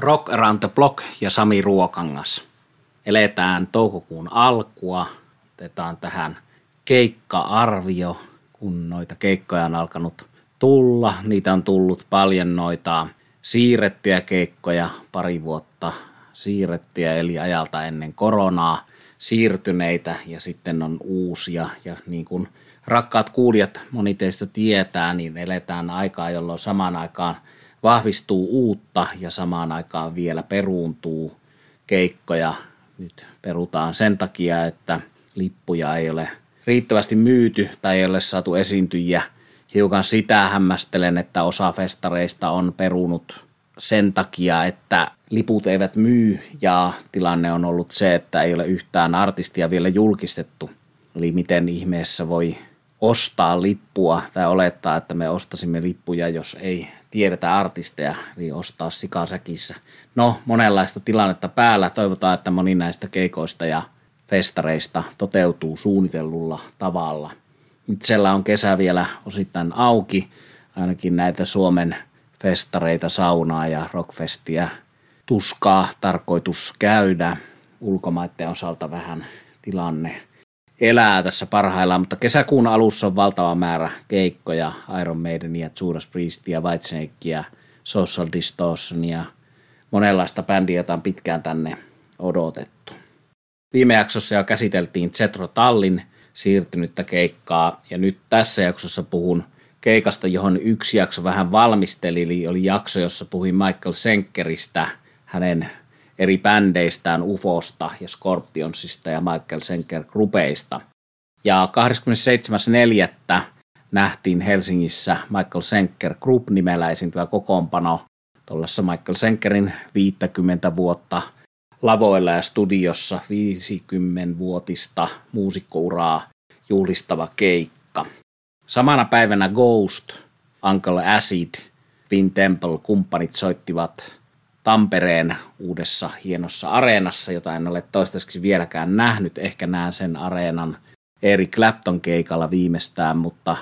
Rock Around the Block ja Sami Ruokangas. Eletään toukokuun alkua. Otetaan tähän keikka-arvio, kun noita keikkoja on alkanut tulla. Niitä on tullut paljon noita siirrettyjä keikkoja pari vuotta siirrettyjä, eli ajalta ennen koronaa siirtyneitä ja sitten on uusia. Ja niin kuin rakkaat kuulijat, moni teistä tietää, niin eletään aikaa, jolloin samaan aikaan – vahvistuu uutta ja samaan aikaan vielä peruuntuu keikkoja. Nyt perutaan sen takia, että lippuja ei ole riittävästi myyty tai ei ole saatu esiintyjiä. Hiukan sitä hämmästelen, että osa festareista on perunut sen takia, että liput eivät myy ja tilanne on ollut se, että ei ole yhtään artistia vielä julkistettu. Eli miten ihmeessä voi ostaa lippua tai olettaa, että me ostasimme lippuja, jos ei tiedetä artisteja, niin ostaa sikasäkissä. No, monenlaista tilannetta päällä. Toivotaan, että moni näistä keikoista ja festareista toteutuu suunnitellulla tavalla. Nyt siellä on kesä vielä osittain auki, ainakin näitä Suomen festareita, saunaa ja rockfestiä tuskaa tarkoitus käydä. Ulkomaiden osalta vähän tilanne elää tässä parhaillaan, mutta kesäkuun alussa on valtava määrä keikkoja, Iron Maidenia, Judas Priestia, Whitesnakea, Social Distortionia, monenlaista bändiä, jota on pitkään tänne odotettu. Viime jaksossa jo käsiteltiin Zetro Tallin siirtynyttä keikkaa, ja nyt tässä jaksossa puhun keikasta, johon yksi jakso vähän valmisteli, eli oli jakso, jossa puhuin Michael Senkeristä, hänen eri bändeistään Ufosta ja Scorpionsista ja Michael Senker Grupeista. Ja 27.4. nähtiin Helsingissä Michael Senker Group-nimellä esiintyvä kokoonpano tuollaisessa Michael Senkerin 50 vuotta lavoilla ja studiossa 50-vuotista muusikkouraa juhlistava keikka. Samana päivänä Ghost, Uncle Acid, Vin Temple kumppanit soittivat Tampereen uudessa hienossa areenassa, jota en ole toistaiseksi vieläkään nähnyt. Ehkä näen sen areenan Eric Clapton keikalla viimeistään, mutta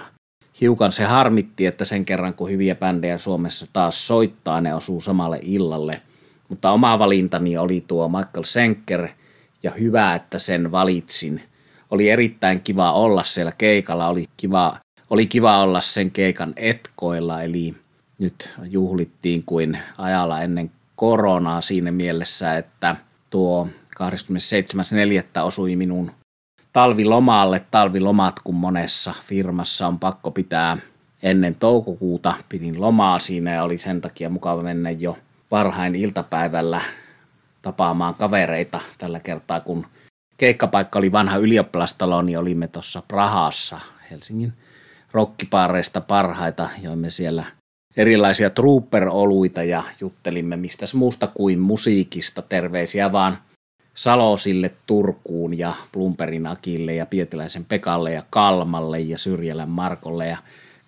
hiukan se harmitti, että sen kerran kun hyviä bändejä Suomessa taas soittaa, ne osuu samalle illalle. Mutta oma valintani oli tuo Michael Senker ja hyvä, että sen valitsin. Oli erittäin kiva olla siellä keikalla, oli kiva, oli kiva olla sen keikan etkoilla, eli nyt juhlittiin kuin ajalla ennen koronaa siinä mielessä, että tuo 27.4. osui minun talvilomalle. Talvilomat, kun monessa firmassa on pakko pitää ennen toukokuuta, pidin lomaa siinä ja oli sen takia mukava mennä jo varhain iltapäivällä tapaamaan kavereita tällä kertaa, kun keikkapaikka oli vanha ylioppilastalo, niin olimme tuossa Prahassa Helsingin rokkipaareista parhaita, joimme siellä – erilaisia trooper-oluita ja juttelimme mistä muusta kuin musiikista. Terveisiä vaan Salosille Turkuun ja Plumperin Akille ja Pietiläisen Pekalle ja Kalmalle ja Syrjälän Markolle ja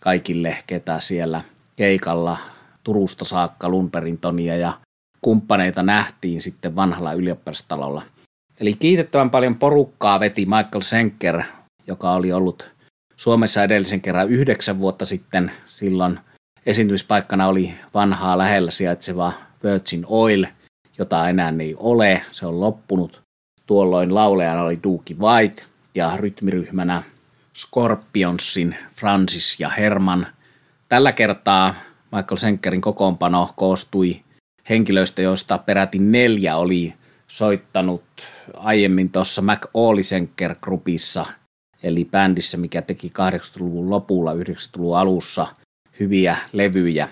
kaikille, ketä siellä keikalla Turusta saakka Lumperin Tonia ja kumppaneita nähtiin sitten vanhalla ylioppilastalolla. Eli kiitettävän paljon porukkaa veti Michael Senker, joka oli ollut Suomessa edellisen kerran yhdeksän vuotta sitten. Silloin Esiintymispaikkana oli vanhaa lähellä sijaitseva Virgin Oil, jota enää ei ole. Se on loppunut. Tuolloin laulajana oli Duki White ja rytmiryhmänä Scorpionsin Francis ja Herman. Tällä kertaa Michael Senkerin kokoonpano koostui henkilöistä, joista peräti neljä oli soittanut aiemmin tuossa All Senker Groupissa, eli bändissä, mikä teki 80-luvun lopulla, 90-luvun alussa – hyviä levyjä.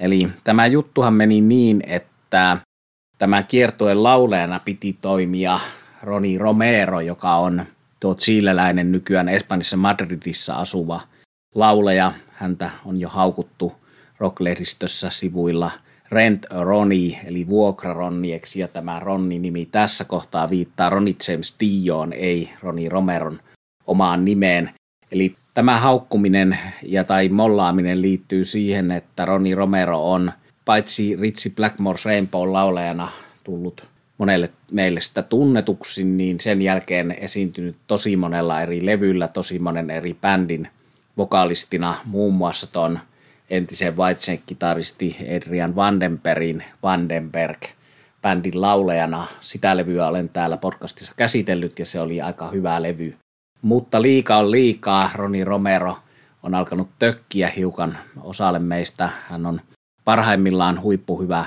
Eli tämä juttuhan meni niin, että tämä kiertojen laulajana piti toimia Roni Romero, joka on tuo chileläinen nykyään Espanjassa Madridissa asuva laulaja. Häntä on jo haukuttu rocklehdistössä sivuilla Rent a Ronnie, eli vuokra Ronnieksi, ja tämä Ronni-nimi tässä kohtaa viittaa Ronnie James Dioon, ei Roni Romeron omaan nimeen. Eli Tämä haukkuminen ja tai mollaaminen liittyy siihen, että Ronnie Romero on paitsi Ritsi Blackmore Rainbow laulajana tullut monelle meille sitä tunnetuksi, niin sen jälkeen esiintynyt tosi monella eri levyllä, tosi monen eri bändin vokalistina, muun muassa ton entisen Whitesnake-kitaristi Adrian Vandenbergin Vandenberg bändin laulajana. Sitä levyä olen täällä podcastissa käsitellyt ja se oli aika hyvä levy. Mutta liika on liikaa. Roni Romero on alkanut tökkiä hiukan osalle meistä. Hän on parhaimmillaan huippuhyvä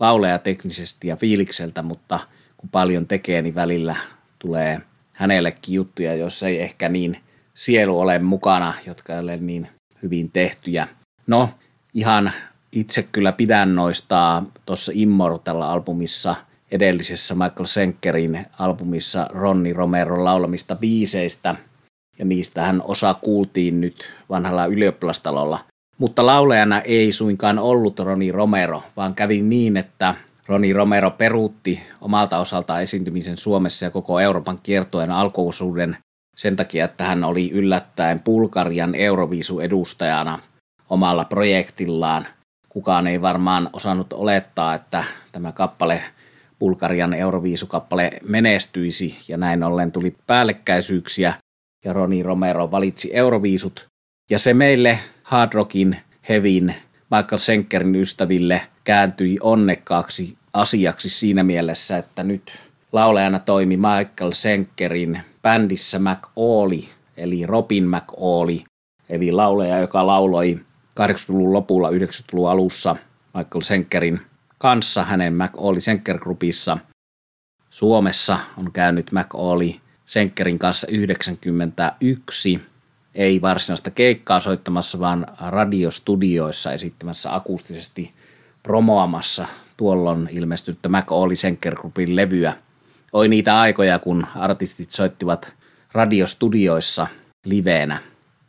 lauleja teknisesti ja fiilikseltä, mutta kun paljon tekee, niin välillä tulee hänellekin juttuja, joissa ei ehkä niin sielu ole mukana, jotka ei ole niin hyvin tehtyjä. No, ihan itse kyllä pidän noista tuossa Immortal-albumissa, edellisessä Michael Senkerin albumissa Ronni Romeron laulamista biiseistä, ja niistähän osa kuultiin nyt vanhalla ylioppilastalolla. Mutta laulajana ei suinkaan ollut Roni Romero, vaan kävi niin, että Roni Romero peruutti omalta osaltaan esiintymisen Suomessa ja koko Euroopan kiertojen alkuosuuden sen takia, että hän oli yllättäen Bulgarian Euroviisu edustajana omalla projektillaan. Kukaan ei varmaan osannut olettaa, että tämä kappale, Bulgarian Euroviisukappale menestyisi ja näin ollen tuli päällekkäisyyksiä ja Roni Romero valitsi Euroviisut. Ja se meille hard rockin, hevin, Michael Senkerin ystäville kääntyi onnekkaaksi asiaksi siinä mielessä, että nyt laulajana toimi Michael Senkerin bändissä McAuley, eli Robin McAuley, eli lauleja, joka lauloi 80-luvun lopulla, 90-luvun alussa Michael Senkerin kanssa hänen McAuley Senker Groupissa. Suomessa on käynyt McAuley Senkerin kanssa 91, ei varsinaista keikkaa soittamassa, vaan radiostudioissa esittämässä akustisesti promoamassa tuolloin ilmestynyttä McAuley Senker Groupin levyä – oli niitä aikoja, kun artistit soittivat radiostudioissa liveenä.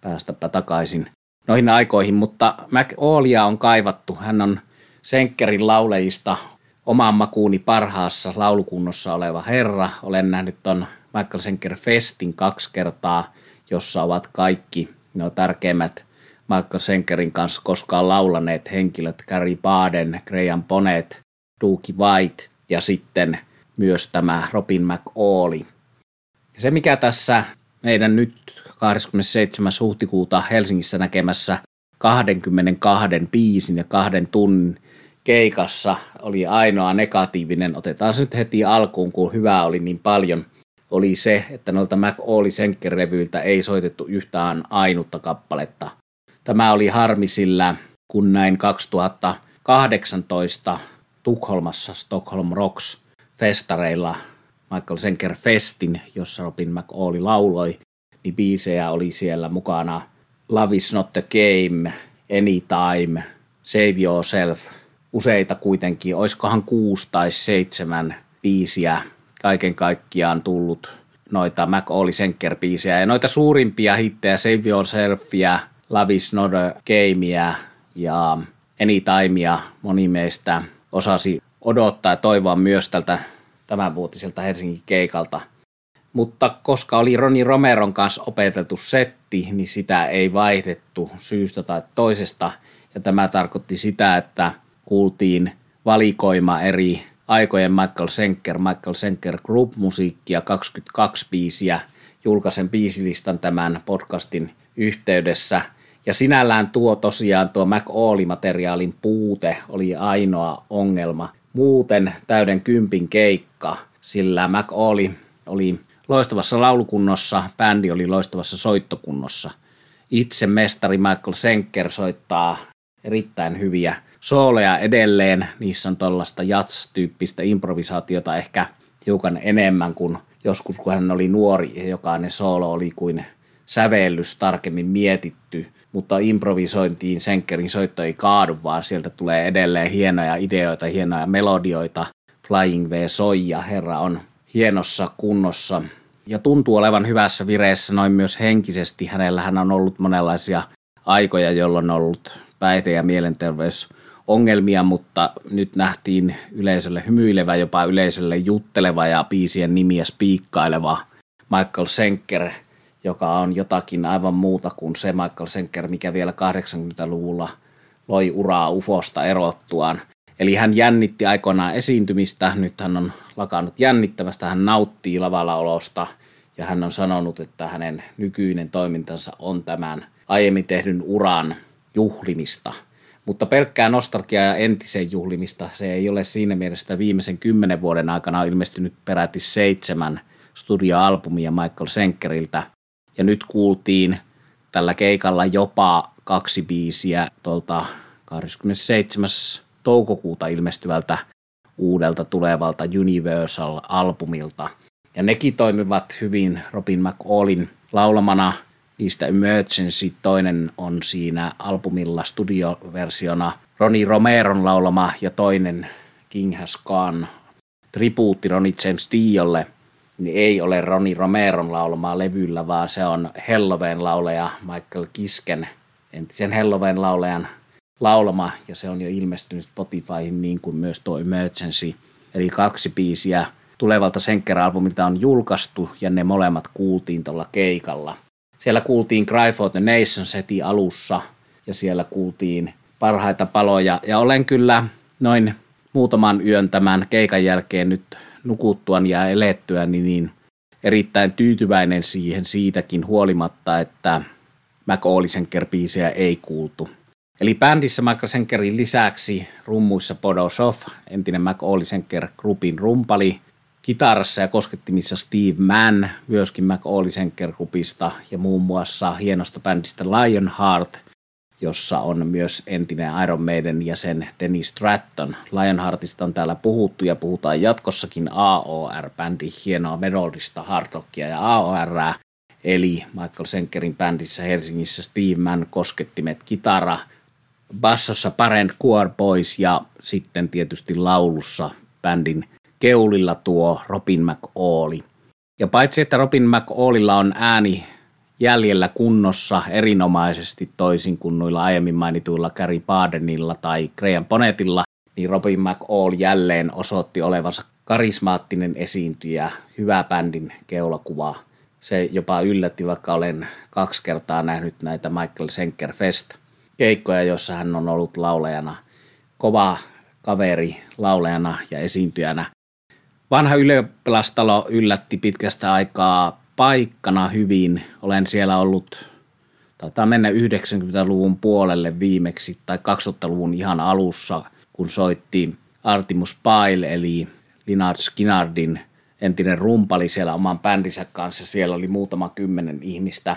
Päästäpä takaisin noihin aikoihin, mutta McAulia on kaivattu. Hän on Senkkerin laulejista oman makuuni parhaassa laulukunnossa oleva herra. Olen nähnyt ton Michael Senker Festin kaksi kertaa, jossa ovat kaikki nuo tärkeimmät Michael Senkerin kanssa koskaan laulaneet henkilöt, Gary Baden, Graham Bonnet, Dookie White ja sitten – myös tämä Robin McAuley. Se, mikä tässä meidän nyt 27. huhtikuuta Helsingissä näkemässä 22 biisin ja kahden tunnin keikassa oli ainoa negatiivinen, otetaan se nyt heti alkuun, kun hyvää oli niin paljon, oli se, että noilta McAuley Senker-levyiltä ei soitettu yhtään ainutta kappaletta. Tämä oli harmi sillä, kun näin 2018 Tukholmassa Stockholm Rocks festareilla Michael Senker Festin, jossa Robin McAuley lauloi, niin biisejä oli siellä mukana Love is not the game, Anytime, Save Yourself, useita kuitenkin, oiskohan kuusi tai seitsemän biisiä kaiken kaikkiaan tullut noita McAuley Senker biisejä ja noita suurimpia hittejä Save Yourselfia, Love is not a gamea ja Anytimea moni meistä osasi odottaa ja toivoa myös tältä tämänvuotiselta Helsingin keikalta. Mutta koska oli Roni Romeron kanssa opeteltu setti, niin sitä ei vaihdettu syystä tai toisesta. Ja tämä tarkoitti sitä, että kuultiin valikoima eri aikojen Michael Senker, Michael Senker Group-musiikkia, 22 biisiä. Julkaisen biisilistan tämän podcastin yhteydessä – ja sinällään tuo tosiaan tuo McAuley-materiaalin puute oli ainoa ongelma. Muuten täyden kympin keikka, sillä McAuley oli loistavassa laulukunnossa, bändi oli loistavassa soittokunnossa. Itse mestari Michael Senker soittaa erittäin hyviä sooleja edelleen. Niissä on tuollaista jats-tyyppistä improvisaatiota ehkä hiukan enemmän kuin joskus, kun hän oli nuori ja jokainen soolo oli kuin sävellys tarkemmin mietitty mutta improvisointiin Senkerin soitto ei kaadu, vaan sieltä tulee edelleen hienoja ideoita, hienoja melodioita. Flying V soi ja herra on hienossa kunnossa ja tuntuu olevan hyvässä vireessä noin myös henkisesti. Hänellähän on ollut monenlaisia aikoja, jolloin on ollut päihde- ja mielenterveysongelmia, mutta nyt nähtiin yleisölle hymyilevä, jopa yleisölle jutteleva ja biisien nimiä spiikkaileva Michael Senker – joka on jotakin aivan muuta kuin se Michael Senker, mikä vielä 80-luvulla loi uraa ufosta erottuaan. Eli hän jännitti aikoinaan esiintymistä, nyt hän on lakannut jännittämästä, hän nauttii lavalla olosta ja hän on sanonut, että hänen nykyinen toimintansa on tämän aiemmin tehdyn uran juhlimista. Mutta pelkkää nostalgiaa ja entisen juhlimista se ei ole siinä mielessä, viimeisen kymmenen vuoden aikana on ilmestynyt peräti seitsemän studioalbumia Michael Senkeriltä. Ja nyt kuultiin tällä keikalla jopa kaksi biisiä tuolta 27. toukokuuta ilmestyvältä uudelta tulevalta Universal-albumilta. Ja nekin toimivat hyvin Robin McAllin laulamana niistä Emergency. Toinen on siinä albumilla studioversiona Ronnie Romeron laulama ja toinen King Has Gone tribuutti Ronnie James Diolle – niin ei ole Ronnie Romeron laulamaa levyllä, vaan se on Helloween lauleja Michael Kisken, entisen Helloween laulajan laulama, ja se on jo ilmestynyt Spotifyhin niin kuin myös tuo Emergency. Eli kaksi biisiä tulevalta Senker-albumilta on julkaistu, ja ne molemmat kuultiin tuolla keikalla. Siellä kuultiin Cry for the Nations heti alussa, ja siellä kuultiin parhaita paloja, ja olen kyllä noin muutaman yön tämän keikan jälkeen nyt nukuttuani ja elettyäni niin erittäin tyytyväinen siihen siitäkin huolimatta, että McAullisenker biisejä ei kuultu. Eli bändissä McAullisenkerin lisäksi rummuissa Podosov, entinen McAullisenker grupin rumpali, kitarassa ja koskettimissa Steve Mann, myöskin McAullisenker grupista ja muun muassa hienosta bändistä Lionheart jossa on myös entinen Iron Maiden jäsen Dennis Stratton. Lionheartista on täällä puhuttu ja puhutaan jatkossakin AOR-bändi, hienoa melodista hardrockia ja AOR, eli Michael Senkerin bändissä Helsingissä Steve Mann, koskettimet, kitara, bassossa Parent Core Boys ja sitten tietysti laulussa bändin keulilla tuo Robin McAuley. Ja paitsi että Robin McAuleylla on ääni jäljellä kunnossa erinomaisesti toisin kuin noilla aiemmin mainituilla Gary Bardenilla tai Graham Bonnettilla, niin Robin McAll jälleen osoitti olevansa karismaattinen esiintyjä, hyvä bändin keulakuva. Se jopa yllätti, vaikka olen kaksi kertaa nähnyt näitä Michael Senker Fest keikkoja, jossa hän on ollut laulajana. Kova kaveri laulajana ja esiintyjänä. Vanha ylioppilastalo yllätti pitkästä aikaa paikkana hyvin. Olen siellä ollut, taitaa mennä 90-luvun puolelle viimeksi tai 2000-luvun ihan alussa, kun soitti Artimus Pyle eli Linard Skinnardin entinen rumpali siellä oman bändinsä kanssa. Siellä oli muutama kymmenen ihmistä.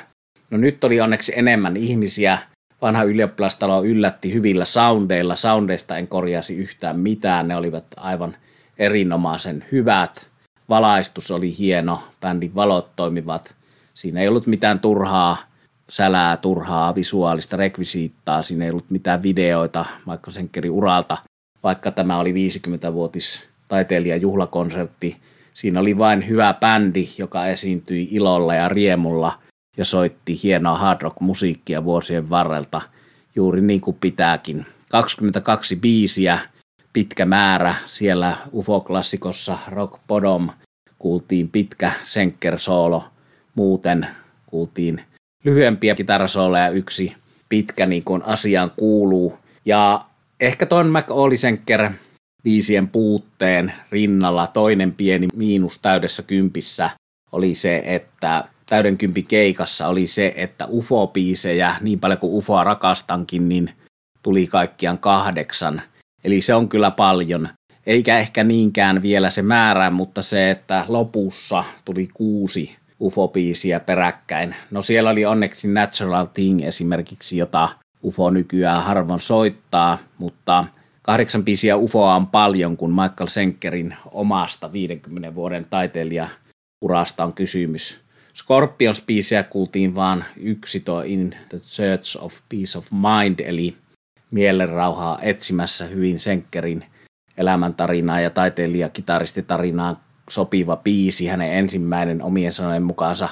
No nyt oli onneksi enemmän ihmisiä. Vanha ylioppilastalo yllätti hyvillä soundeilla. Soundeista en korjasi yhtään mitään. Ne olivat aivan erinomaisen hyvät valaistus oli hieno, bändin valot toimivat. Siinä ei ollut mitään turhaa sälää, turhaa visuaalista rekvisiittaa, siinä ei ollut mitään videoita Michael Senkerin uralta, vaikka tämä oli 50-vuotis taiteilijajuhlakonsertti. Siinä oli vain hyvä bändi, joka esiintyi ilolla ja riemulla ja soitti hienoa hard rock musiikkia vuosien varrelta, juuri niin kuin pitääkin. 22 biisiä, pitkä määrä. Siellä UFO-klassikossa Rock Bottom kuultiin pitkä Senker-soolo. Muuten kuultiin lyhyempiä kitarasooleja yksi pitkä niin kuin asiaan kuuluu. Ja ehkä ton Senker biisien puutteen rinnalla toinen pieni miinus täydessä kympissä oli se, että täyden kympi keikassa oli se, että UFO-biisejä, niin paljon kuin UFOa rakastankin, niin tuli kaikkiaan kahdeksan – Eli se on kyllä paljon. Eikä ehkä niinkään vielä se määrä, mutta se, että lopussa tuli kuusi UFO-biisiä peräkkäin. No siellä oli onneksi Natural Thing esimerkiksi, jota UFO nykyään harvoin soittaa, mutta kahdeksan biisiä UFOa on paljon, kun Michael Senkerin omasta 50 vuoden taiteilija urasta on kysymys. Scorpions-biisiä kuultiin vaan yksi tuo In the Search of Peace of Mind, eli mielenrauhaa etsimässä hyvin Senkkerin elämäntarinaa ja taiteilija-kitaristitarinaan sopiva biisi, hänen ensimmäinen omien sanojen mukaansa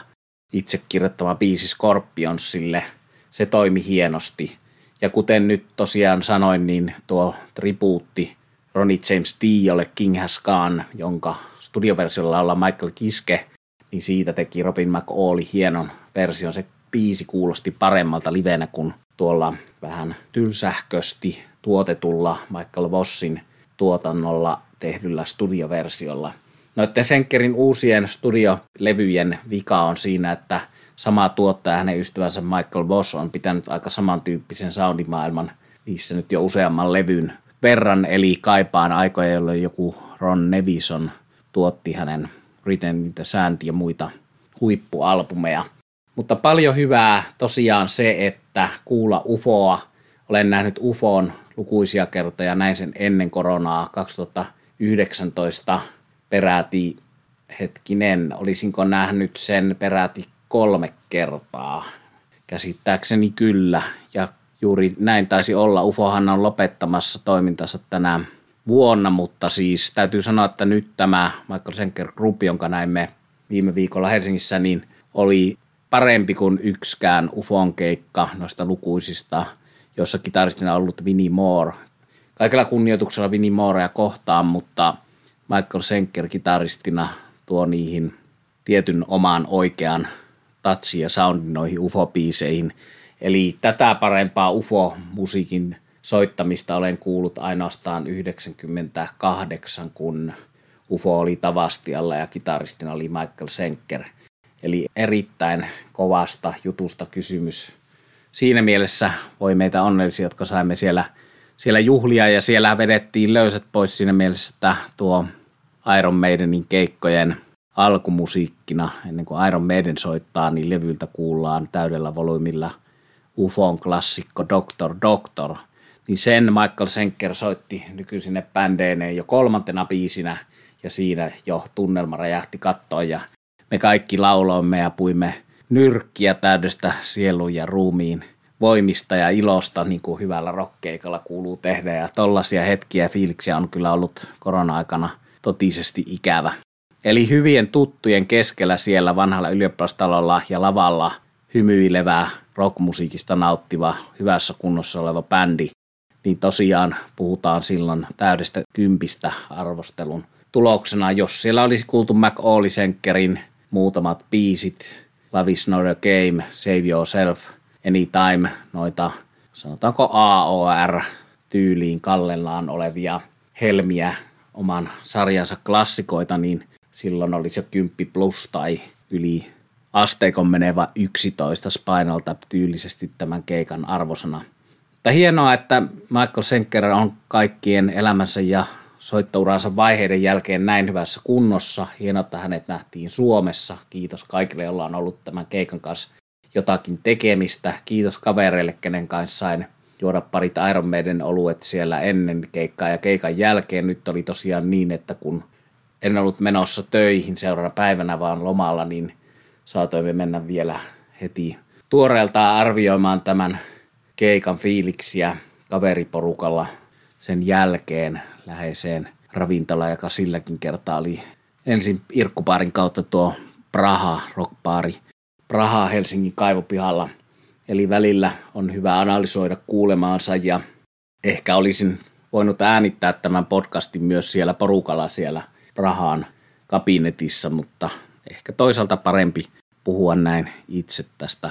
itse kirjoittama biisi Scorpionsille. Se toimi hienosti. Ja kuten nyt tosiaan sanoin, niin tuo tribuutti Ronnie James Diolle King Has Gone, jonka studioversiolla olla Michael Kiske, niin siitä teki Robin McAuley hienon version. Se biisi kuulosti paremmalta livenä kuin tuolla vähän tylsähkösti tuotetulla Michael Vossin tuotannolla tehdyllä studioversiolla. Noiden Senkerin uusien studiolevyjen vika on siinä, että sama tuottaja hänen ystävänsä Michael Voss on pitänyt aika samantyyppisen soundimaailman niissä nyt jo useamman levyn verran, eli kaipaan aikoja, jolloin joku Ron Nevison tuotti hänen Written in the Sand ja muita huippualbumeja. Mutta paljon hyvää tosiaan se, että kuulla UFOa. Olen nähnyt UFOn lukuisia kertoja, näin sen ennen koronaa 2019 peräti hetkinen, olisinko nähnyt sen peräti kolme kertaa. Käsittääkseni kyllä. Ja juuri näin taisi olla. UFOhan on lopettamassa toimintansa tänä vuonna, mutta siis täytyy sanoa, että nyt tämä Michael Senker Group, jonka näimme viime viikolla Helsingissä, niin oli parempi kuin yksikään UFOn keikka noista lukuisista, jossa kitaristina on ollut Vinnie Moore. Kaikella kunnioituksella Vinnie Moorea kohtaan, mutta Michael Senker kitaristina tuo niihin tietyn oman oikean tatsi ja soundin noihin UFO-biiseihin. Eli tätä parempaa UFO-musiikin soittamista olen kuullut ainoastaan 98, kun UFO oli Tavastialla ja kitaristina oli Michael Senker. Eli erittäin kovasta jutusta kysymys. Siinä mielessä voi meitä onnellisia, jotka saimme siellä, siellä juhlia ja siellä vedettiin löysät pois siinä mielessä, että tuo Iron Maidenin keikkojen alkumusiikkina, ennen kuin Iron Maiden soittaa, niin levyltä kuullaan täydellä volyymilla UFOn klassikko Doctor Doctor. Niin sen Michael Senker soitti nykyisine bändeineen jo kolmantena biisinä ja siinä jo tunnelma räjähti kattoon ja me kaikki lauloimme ja puimme nyrkkiä täydestä sielun ja ruumiin voimista ja ilosta, niin kuin hyvällä rokkeikalla kuuluu tehdä. Ja tollaisia hetkiä ja fiiliksiä on kyllä ollut korona-aikana totisesti ikävä. Eli hyvien tuttujen keskellä siellä vanhalla ylioppilastalolla ja lavalla hymyilevää rockmusiikista nauttiva, hyvässä kunnossa oleva bändi, niin tosiaan puhutaan silloin täydestä kympistä arvostelun tuloksena. Jos siellä olisi kuultu McAuley muutamat biisit, Love is not a game, Save yourself, Anytime, noita sanotaanko AOR-tyyliin kallellaan olevia helmiä oman sarjansa klassikoita, niin silloin oli se 10 plus tai yli asteikon menevä 11 Spinal Tap tyylisesti tämän keikan arvosana. Mutta hienoa, että Michael Senker on kaikkien elämänsä ja soittouransa vaiheiden jälkeen näin hyvässä kunnossa. Hienoa, että hänet nähtiin Suomessa. Kiitos kaikille, joilla on ollut tämän keikan kanssa jotakin tekemistä. Kiitos kavereille, kenen kanssa sain juoda parit Iron Maiden oluet siellä ennen keikkaa ja keikan jälkeen. Nyt oli tosiaan niin, että kun en ollut menossa töihin seuraavana päivänä, vaan lomalla, niin saatoimme mennä vielä heti tuoreeltaan arvioimaan tämän keikan fiiliksiä kaveriporukalla sen jälkeen läheiseen ravintolaan, joka silläkin kertaa oli ensin Irkkupaarin kautta tuo Praha rockpaari Praha Helsingin kaivopihalla. Eli välillä on hyvä analysoida kuulemaansa ja ehkä olisin voinut äänittää tämän podcastin myös siellä porukalla siellä Prahaan kabinetissa, mutta ehkä toisaalta parempi puhua näin itse tästä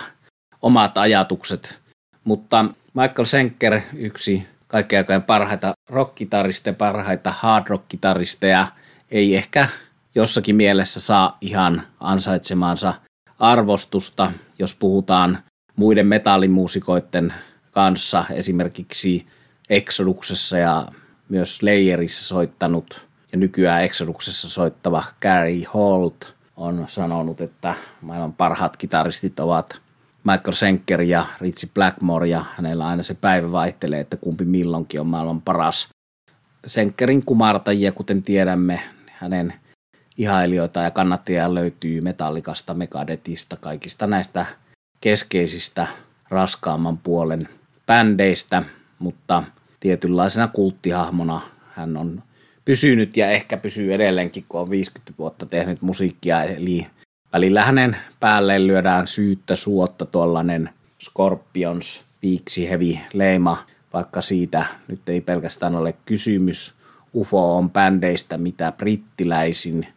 omat ajatukset. Mutta Michael Senker, yksi kaikkein aikojen parhaita rockkitaristeja, parhaita hard rockkitaristeja, ei ehkä jossakin mielessä saa ihan ansaitsemaansa arvostusta, jos puhutaan muiden metallimuusikoiden kanssa, esimerkiksi Exoduksessa ja myös Layerissa soittanut ja nykyään Exoduksessa soittava Gary Holt on sanonut, että maailman parhaat kitaristit ovat Michael Senker ja Ritchie Blackmore ja hänellä aina se päivä vaihtelee, että kumpi milloinkin on maailman paras. Senkerin kumartajia, kuten tiedämme, hänen ihailijoita ja kannattajia löytyy Metallikasta, Megadetista, kaikista näistä keskeisistä raskaamman puolen bändeistä, mutta tietynlaisena kulttihahmona hän on pysynyt ja ehkä pysyy edelleenkin, kun on 50 vuotta tehnyt musiikkia, eli välillä hänen päälleen lyödään syyttä suotta tuollainen Scorpions viiksi heavy leima, vaikka siitä nyt ei pelkästään ole kysymys. UFO on bändeistä mitä brittiläisin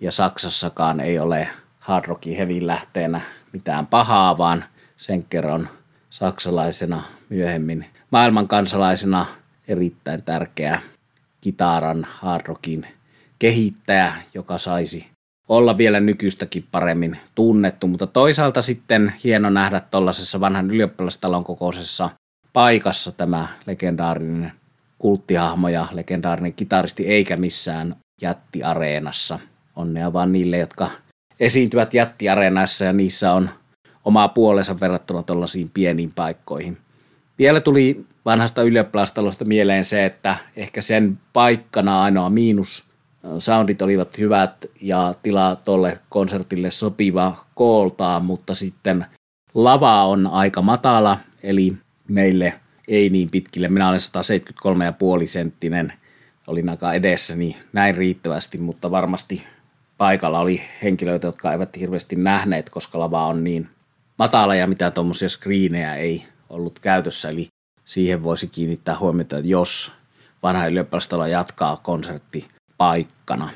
ja Saksassakaan ei ole hard rockin heavy lähteenä mitään pahaa, vaan sen kerran saksalaisena myöhemmin maailman kansalaisena erittäin tärkeä kitaran hard rockin kehittäjä, joka saisi olla vielä nykyistäkin paremmin tunnettu, mutta toisaalta sitten hieno nähdä tuollaisessa vanhan ylioppilastalon kokoisessa paikassa tämä legendaarinen kulttihahmo ja legendaarinen kitaristi, eikä missään jättiareenassa. Onnea vaan niille, jotka esiintyvät jättiareenassa ja niissä on omaa puolensa verrattuna tuollaisiin pieniin paikkoihin. Vielä tuli vanhasta ylioppilastalosta mieleen se, että ehkä sen paikkana ainoa miinus soundit olivat hyvät ja tila tuolle konsertille sopiva kooltaan, mutta sitten lava on aika matala, eli meille ei niin pitkille. Minä olen 173,5 senttinen, olin aika edessäni näin riittävästi, mutta varmasti paikalla oli henkilöitä, jotka eivät hirveästi nähneet, koska lava on niin matala ja mitään tuommoisia screenejä ei ollut käytössä. Eli siihen voisi kiinnittää huomiota, jos vanha ylioppilastola jatkaa konsertti paikkana.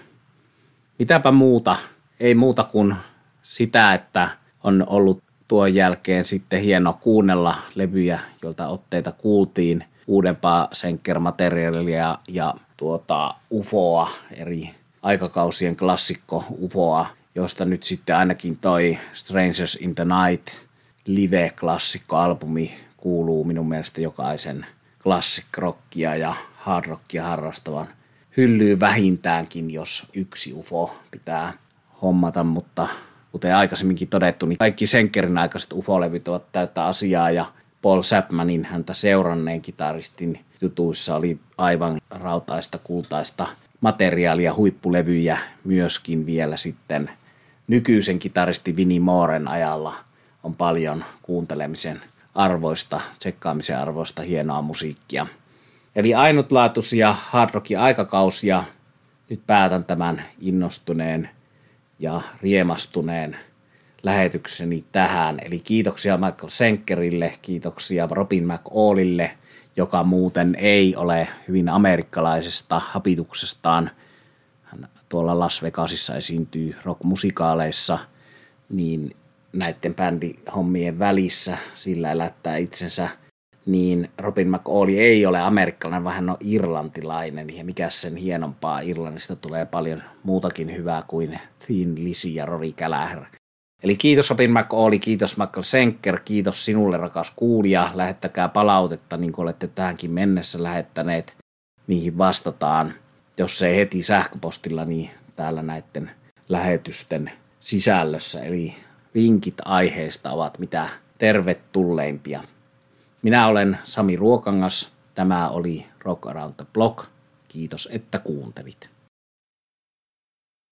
Mitäpä muuta? Ei muuta kuin sitä, että on ollut tuon jälkeen sitten hieno kuunnella levyjä, joilta otteita kuultiin, uudempaa Senker-materiaalia ja tuota UFOa, eri aikakausien klassikko UFOa, josta nyt sitten ainakin toi Strangers in the Night live-klassikko-albumi kuuluu minun mielestä jokaisen klassikkrockia ja hardrockia harrastavan hyllyy vähintäänkin, jos yksi UFO pitää hommata, mutta kuten aikaisemminkin todettu, niin kaikki Senkerin aikaiset UFO-levyt ovat täyttä asiaa ja Paul Chapmanin häntä seuranneen kitaristin jutuissa oli aivan rautaista, kultaista materiaalia, huippulevyjä myöskin vielä sitten nykyisen kitaristi Vinnie Mooren ajalla on paljon kuuntelemisen arvoista, tsekkaamisen arvoista hienoa musiikkia. Eli ainutlaatuisia hard rockin aikakausia. Nyt päätän tämän innostuneen ja riemastuneen lähetykseni tähän. Eli kiitoksia Michael Senkerille, kiitoksia Robin McAllille, joka muuten ei ole hyvin amerikkalaisesta hapituksestaan. Hän tuolla Las Vegasissa esiintyy rockmusikaaleissa, niin näiden bändihommien välissä sillä elättää itsensä, niin Robin McAuley ei ole amerikkalainen, vaan hän on irlantilainen. Ja mikä sen hienompaa, Irlannista tulee paljon muutakin hyvää kuin Thin Lizzy ja Rory Gallagher. Eli kiitos Robin McAuley, kiitos Michael Senker, kiitos sinulle rakas kuulija. Lähettäkää palautetta, niin kuin olette tähänkin mennessä lähettäneet. Niihin vastataan, jos ei heti sähköpostilla, niin täällä näiden lähetysten sisällössä. Eli vinkit aiheesta ovat mitä tervetulleimpia. Minä olen Sami Ruokangas. Tämä oli Rock Around the Block. Kiitos, että kuuntelit.